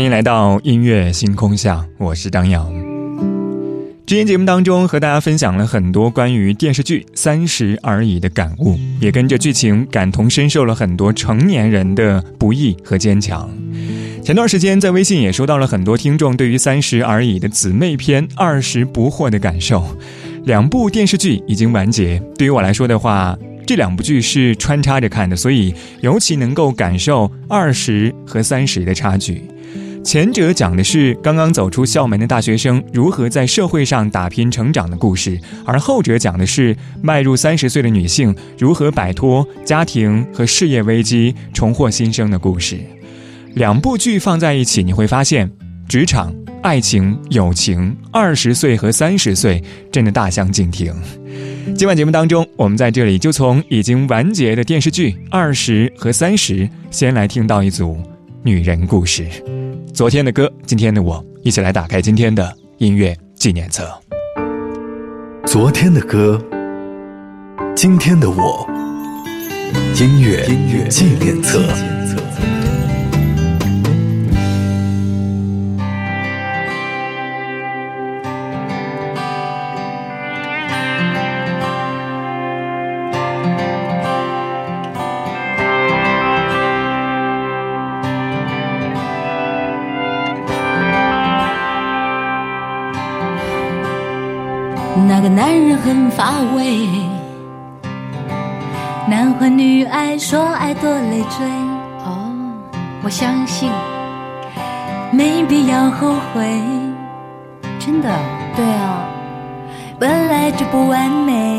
欢迎来到音乐星空下，我是张扬。之前节目当中和大家分享了很多关于电视剧《三十而已》的感悟，也跟着剧情感同身受了很多成年人的不易和坚强。前段时间在微信也收到了很多听众对于《三十而已》的姊妹篇《二十不惑》的感受。两部电视剧已经完结，对于我来说的话，这两部剧是穿插着看的，所以尤其能够感受二十和三十的差距。前者讲的是刚刚走出校门的大学生如何在社会上打拼成长的故事，而后者讲的是迈入三十岁的女性如何摆脱家庭和事业危机，重获新生的故事。两部剧放在一起，你会发现，职场、爱情、友情，二十岁和三十岁真的大相径庭。今晚节目当中，我们在这里就从已经完结的电视剧《二十和三十》先来听到一组女人故事。昨天的歌，今天的我，一起来打开今天的音乐纪念册。昨天的歌，今天的我，音乐纪念册。男人很乏味，男欢女爱，说爱多累赘。哦，我相信，没必要后悔。真的，对啊，本来就不完美。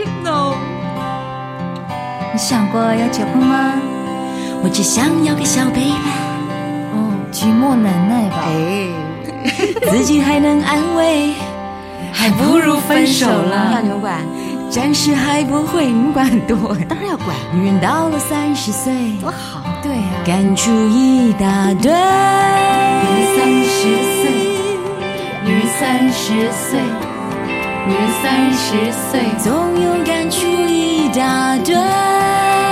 no，你想过要结婚吗？我只想要个小 baby，哦，寂寞难耐吧？哎，自己还能安慰，还不如分手要了。你们管，暂时还不会，你们管很多。当然要管，女人到了三十岁，多好。对呀、感触一大堆。女人三十岁，女人三十岁，女人三十岁，总有感触一大堆。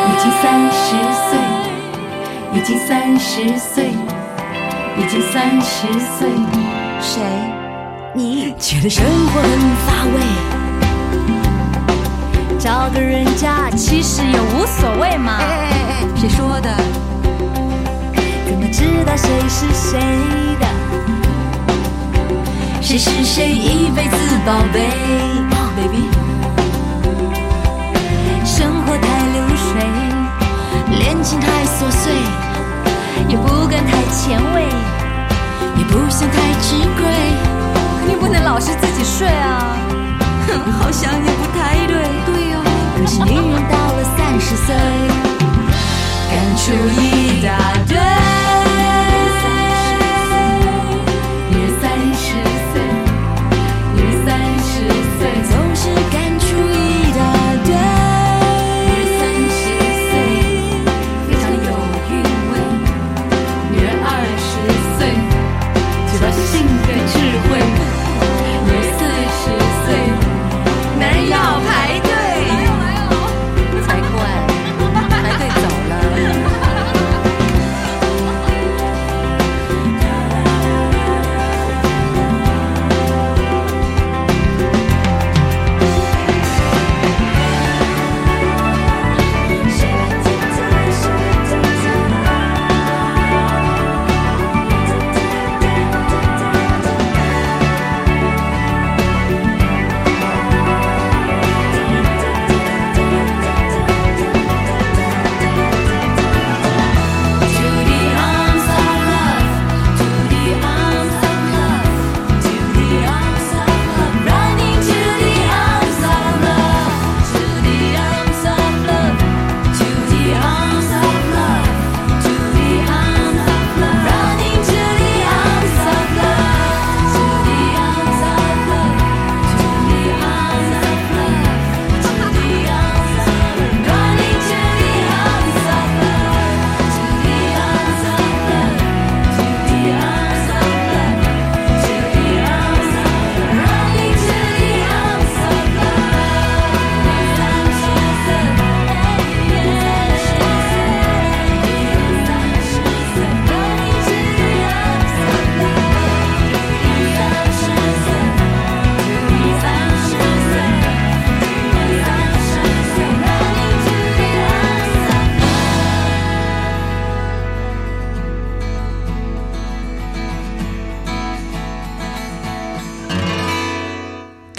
已经三十岁，已经三十岁，已经三十岁。谁？你觉得生活很乏味？找个人家其实也无所谓嘛。哎哎哎，谁说的？怎么知道谁是谁的？谁是谁一辈子宝贝、哦、？Baby，生活太流水，恋情太琐碎，也不敢太前卫，也不想太吃亏。肯定不能老是自己睡啊。哼，好像也不太对。对哦、可是女人到了三十岁，感触一大堆。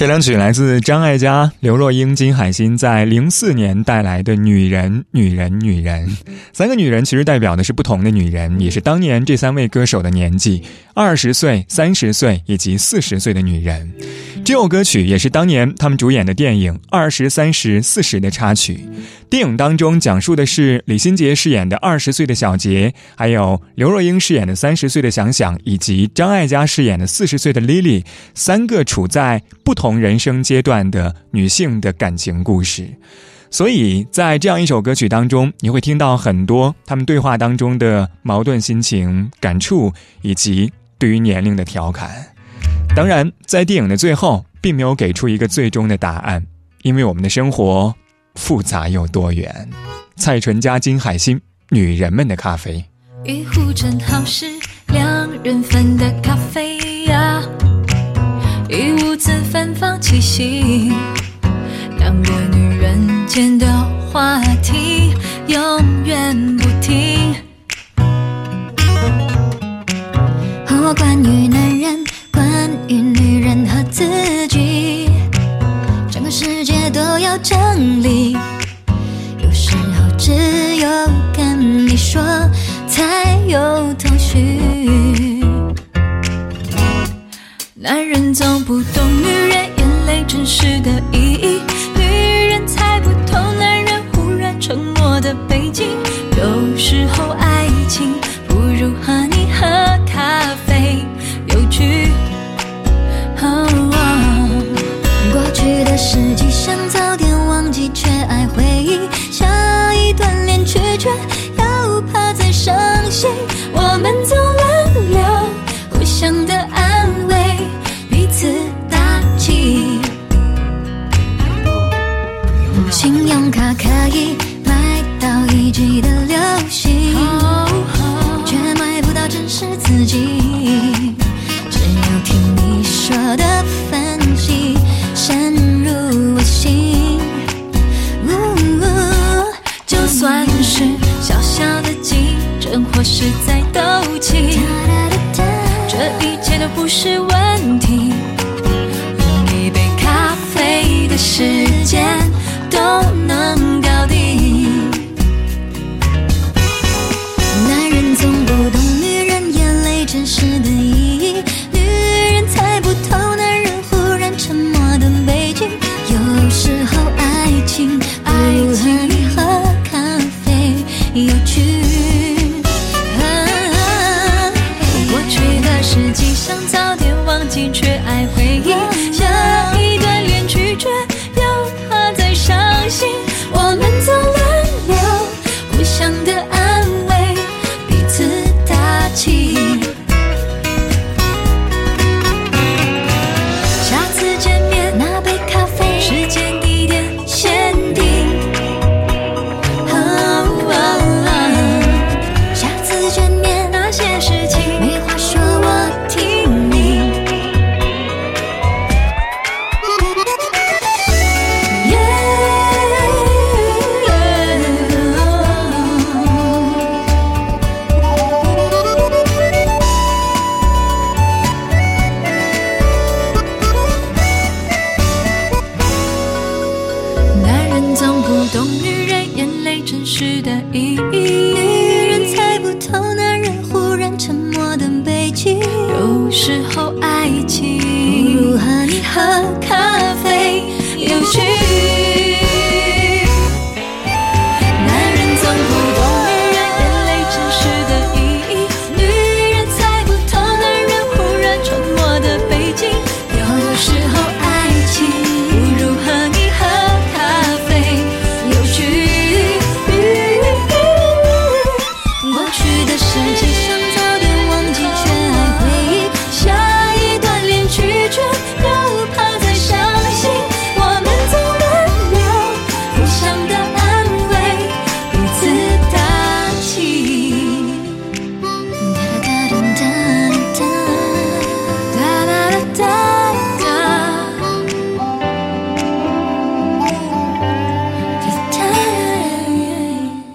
这两曲来自张艾嘉、刘若英、金海心在零四年带来的《女人，女人，女人》。三个女人其实代表的是不同的女人，也是当年这三位歌手的年纪：二十岁、三十岁以及四十岁的女人。这首歌曲也是当年他们主演的电影《二十三十四十》的插曲。电影当中讲述的是李心洁饰演的二十岁的小杰，还有刘若英饰演的三十岁的想想，以及张艾嘉饰演的四十岁的 Lily，三个处在不同人生阶段的女性的感情故事。所以在这样一首歌曲当中，你会听到很多他们对话当中的矛盾心情、感触，以及对于年龄的调侃。当然，在电影的最后，并没有给出一个最终的答案，因为我们的生活复杂又多元。蔡淳佳、金海心，女人们的咖啡。一壶正好是两人份的咖啡，一屋子芬芳气息，两个女人间的话题永远不停。和我关于男人。关于女人和自己，整个世界都要整理。有时候只有跟你说才有男人总不懂女人眼泪真实的意义，女人猜不透男人忽然沉默的背景。有时候爱情不如和你喝咖啡有趣。过去的事迹像早点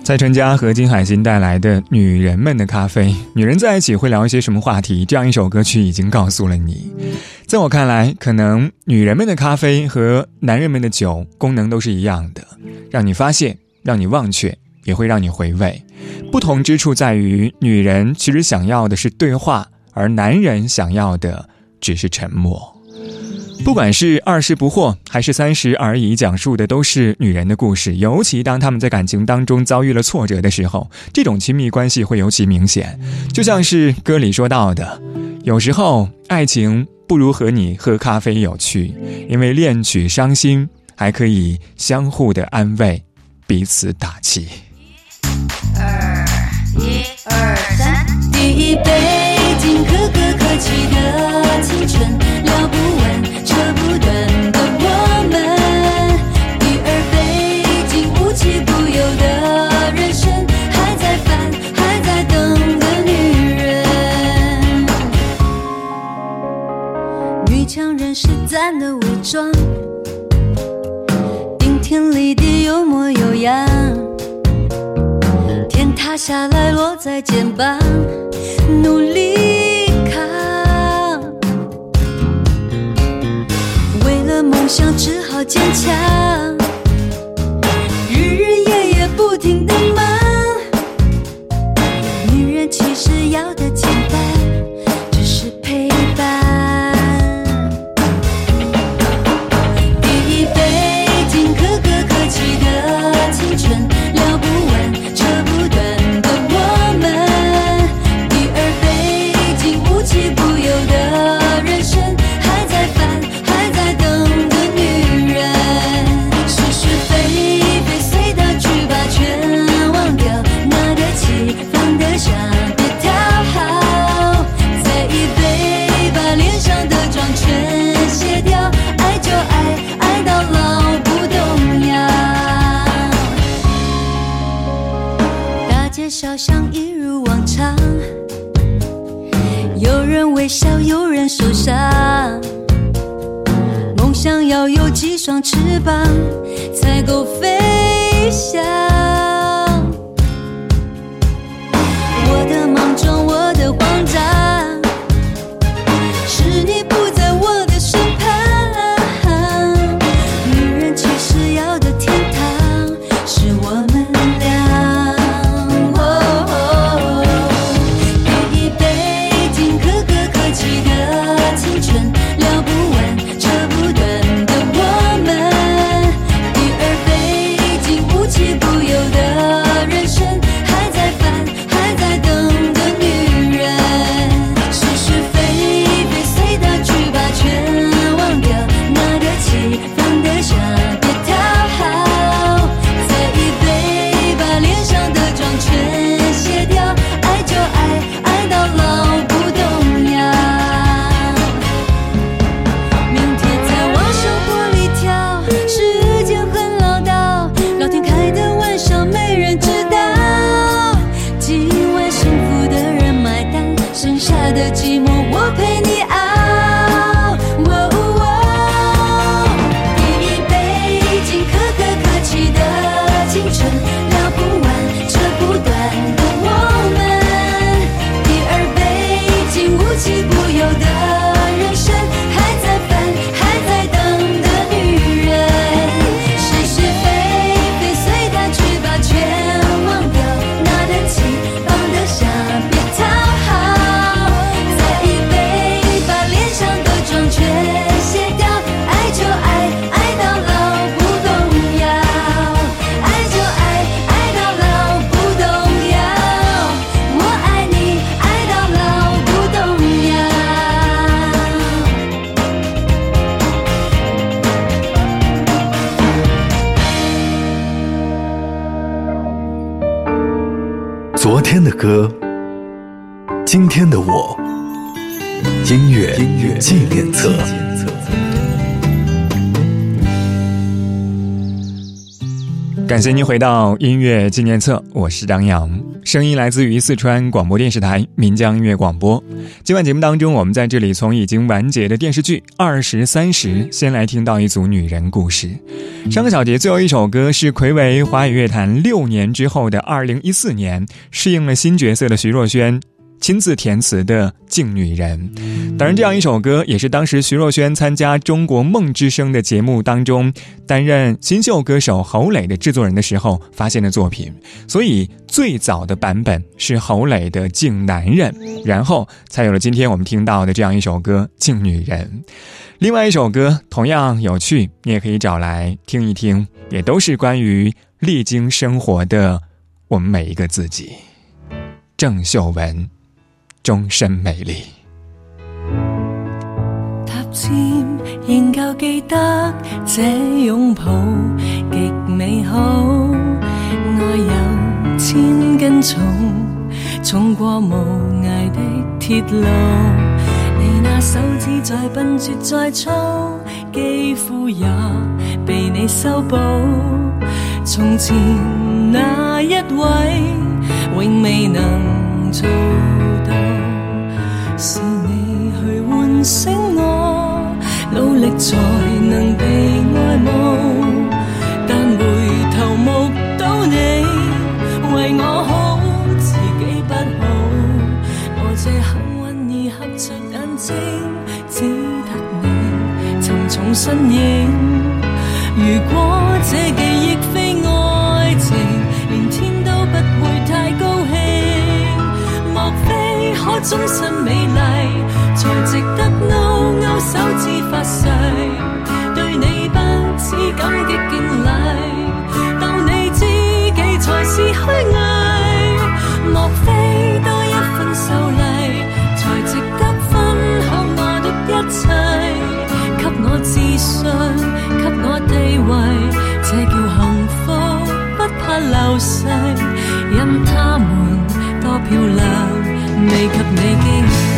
蔡淳佳和金海心带来的《女人们的咖啡》，女人在一起会聊一些什么话题？这样一首歌曲已经告诉了你。在我看来，可能女人们的咖啡和男人们的酒功能都是一样的，让你发现，让你忘却，也会让你回味。不同之处在于，女人其实想要的是对话，而男人想要的只是沉默。不管是二十不惑还是三十而已，讲述的都是女人的故事。尤其当他们在感情当中遭遇了挫折的时候，这种亲密关系会尤其明显。就像是歌里说到的，有时候爱情不如和你喝咖啡有趣，因为恋曲伤心还可以相互的安慰，彼此打气。二一二三，第一杯敬可歌可泣的青春，了。不天的我，音乐音乐纪念册。感谢您回到音乐纪念册，我是张扬，声音来自于四川广播电视台岷江音乐广播。今晚节目当中，我们在这里从已经完结的电视剧《二十三十》先来听到一组女人故事。上个小节最后一首歌是魁违华语乐坛六年之后的二零一四年，适应了新角色的徐若瑄亲自填词的《敬女人》。当然，这样一首歌也是当时徐若瑄参加《中国梦之声》的节目当中担任新秀歌手侯磊的制作人的时候发现的作品。所以最早的版本是侯磊的《敬男人》，然后才有了今天我们听到的这样一首歌《敬女人》。另外一首歌同样有趣，你也可以找来听一听，也都是关于历经生活的我们每一个自己。郑秀文，终身美丽。踏尖仍旧记得这拥抱极美好，爱有千斤重，重过无涯的铁路。你那手指再笨拙再粗，肌肤也被你修补。从前那一位，永未能做。是你去唤醒我，努力才能被爱慕。但回头目睹你为我好，自己不好。我这幸运儿合着眼睛。只得你沉重身影。如果这记忆非爱终身美丽，才值得勾勾手指发誓，对你不止感激敬礼，当你知己才是虚伪。莫非多一份秀丽，才值得分享我的？一切给我自信，给我地位，这叫幸福，不怕流逝。任他们多漂亮，未及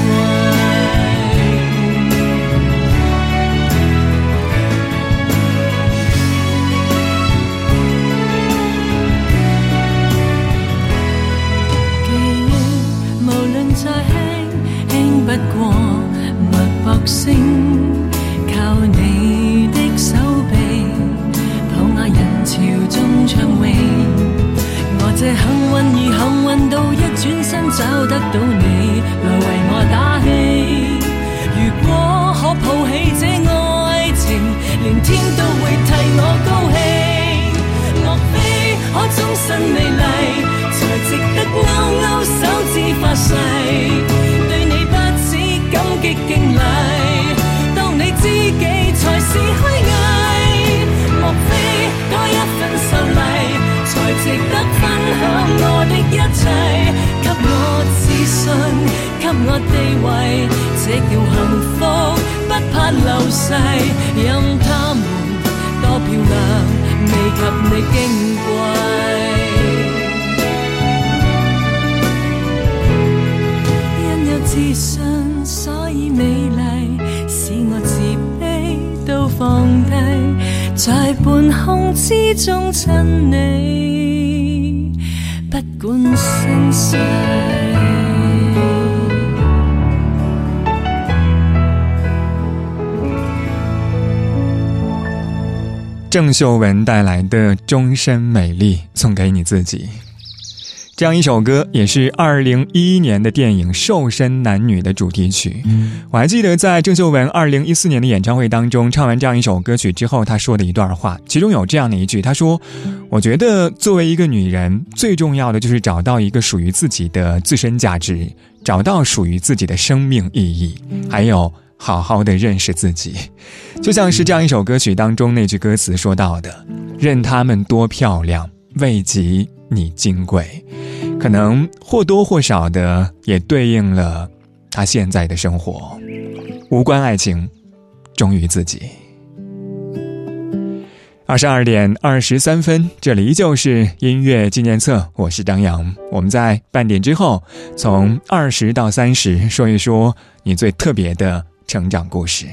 这叫幸福，不怕流逝。任他们多漂亮，未及你矜贵。因有自信。所以美丽，使我自卑都放低，在半空之中亲你，不管生死。郑秀文带来的《终身美丽》，送给你自己。这样一首歌也是二零一一年的电影《瘦身男女》的主题曲。我还记得在郑秀文二零一四年的演唱会当中，唱完这样一首歌曲之后，她说的一段话，其中有这样的一句：“她说，我觉得作为一个女人，最重要的就是找到一个属于自己的自身价值，找到属于自己的生命意义，还有好好的认识自己。就像是这样一首歌曲当中那句歌词说到的：‘任他们多漂亮，未及你金贵。’”可能或多或少的也对应了他现在的生活，无关爱情，忠于自己。二十二点二十三分，这里依旧是音乐纪念册，我是张扬。我们在半点之后，从二十到三十，说一说你最特别的成长故事。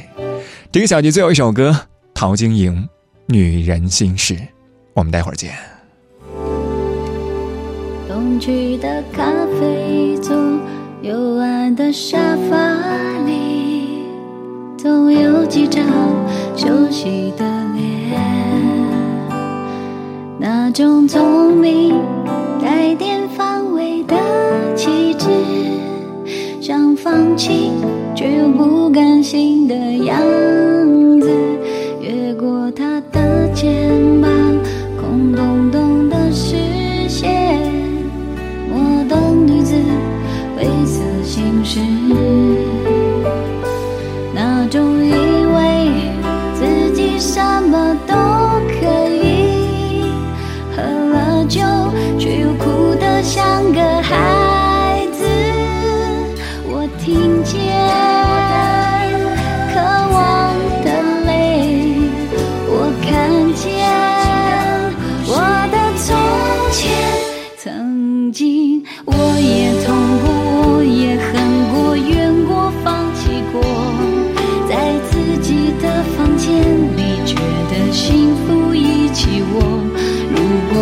这个小节最后一首歌，陶晶莹《女人心事》，我们待会儿见。冬去的咖啡座，幽暗的沙发里，总有几张熟悉的脸，那种聪明带点防卫的气质，想放弃。却又不甘心的样子。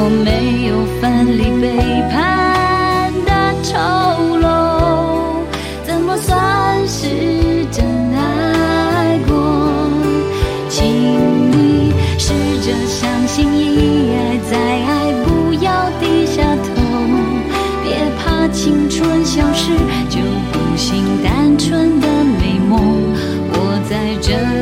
我没有分离背叛的丑陋，怎么算是真爱过？请你试着相信，一再爱，不要低下头，别怕青春消失，就不信单纯的美梦。我在这。